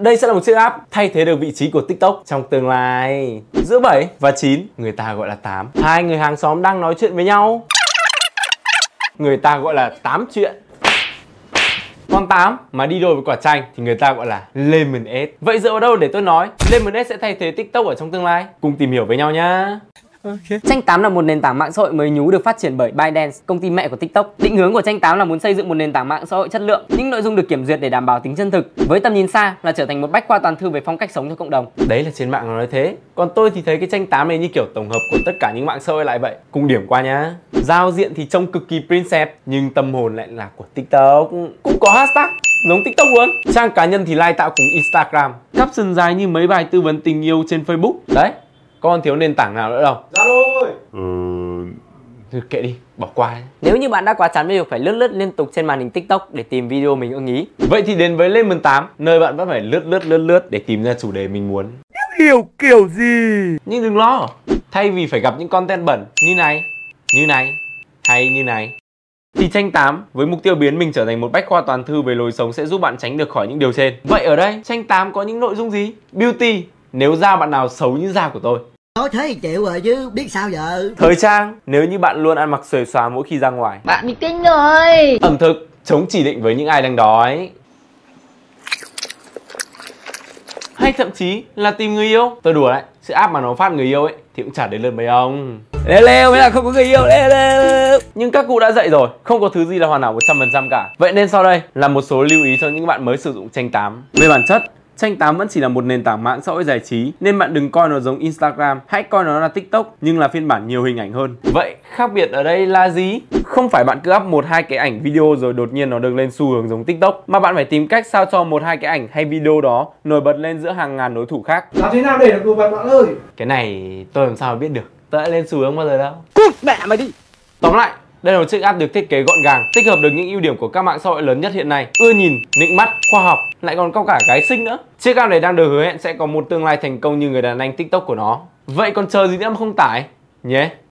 Đây sẽ là một chiếc app thay thế được vị trí của TikTok trong tương lai. Giữa 7 và 9, người ta gọi là 8. Hai người hàng xóm đang nói chuyện với nhau. Người ta gọi là 8 chuyện. Con 8 mà đi đôi với quả chanh thì người ta gọi là Lemonade. Vậy dựa vào đâu để tôi nói Lemonade sẽ thay thế TikTok ở trong tương lai? Cùng tìm hiểu với nhau nhá. Okay. Tranh 8 là một nền tảng mạng xã hội mới nhú được phát triển bởi ByteDance, công ty mẹ của TikTok. Định hướng của Tranh 8 là muốn xây dựng một nền tảng mạng xã hội chất lượng, những nội dung được kiểm duyệt để đảm bảo tính chân thực, với tầm nhìn xa là trở thành một bách khoa toàn thư về phong cách sống cho cộng đồng. Đấy là trên mạng nó nói thế. Còn tôi thì thấy cái Tranh 8 này như kiểu tổng hợp của tất cả những mạng xã hội lại vậy. Cùng điểm qua nhá. Giao diện thì trông cực kỳ princess nhưng tâm hồn lại là của TikTok. Cũng có hashtag giống TikTok luôn. Trang cá nhân thì like tạo cùng Instagram. Caption dài như mấy bài tư vấn tình yêu trên Facebook. Đấy, con thiếu nền tảng nào nữa đâu? Zalo ơi. Ừ... Thôi kệ đi, bỏ qua ấy. Nếu như bạn đã quá chán với việc phải lướt lướt liên tục trên màn hình TikTok để tìm video mình ưng ý. Vậy thì đến với Lemon 8 Nơi bạn vẫn phải lướt lướt lướt lướt để tìm ra chủ đề mình muốn. Hiểu kiểu gì? Nhưng đừng lo Thay vì phải gặp những content bẩn như này, như này, hay như này. Thì tranh 8 với mục tiêu biến mình trở thành một bách khoa toàn thư về lối sống sẽ giúp bạn tránh được khỏi những điều trên. Vậy ở đây tranh 8 có những nội dung gì? Beauty, nếu da bạn nào xấu như da của tôi Nói thế thì chịu rồi chứ biết sao giờ? Thời trang Nếu như bạn luôn ăn mặc xuề xóa mỗi khi ra ngoài. Bạn bị kinh rồi. Ẩm thực Chống chỉ định với những ai đang đói. Hay thậm chí là tìm người yêu. Tôi đùa đấy Sự app mà nó phát người yêu ấy Thì cũng chả đến lượt mấy ông. Lêu lêu mới là không có người yêu lêu lêu Nhưng các cụ đã dạy rồi Không có thứ gì là hoàn hảo 100% cả. Vậy nên sau đây là một số lưu ý cho những bạn mới sử dụng tranh 8 Về bản chất Tranh 8 vẫn chỉ là một nền tảng mạng xã hội giải trí nên bạn đừng coi nó giống Instagram, hãy coi nó là TikTok nhưng là phiên bản nhiều hình ảnh hơn. Vậy khác biệt ở đây là gì? Không phải bạn cứ up một hai cái ảnh video rồi đột nhiên nó được lên xu hướng giống TikTok mà bạn phải tìm cách sao cho một hai cái ảnh hay video đó nổi bật lên giữa hàng ngàn đối thủ khác. Làm thế nào để được nổi bật bạn ơi? Cái này tôi làm sao biết được. Tôi đã lên xu hướng bao giờ đâu. Cút mẹ mày đi. Tóm lại, đây là một chiếc app được thiết kế gọn gàng, tích hợp được những ưu điểm của các mạng xã hội lớn nhất hiện nay. Ưa nhìn, nịnh mắt, khoa học, lại còn có cả gái xinh nữa. Chiếc app này đang được hứa hẹn sẽ có một tương lai thành công như người đàn anh TikTok của nó. Vậy còn chờ gì nữa mà không tải? Nhé.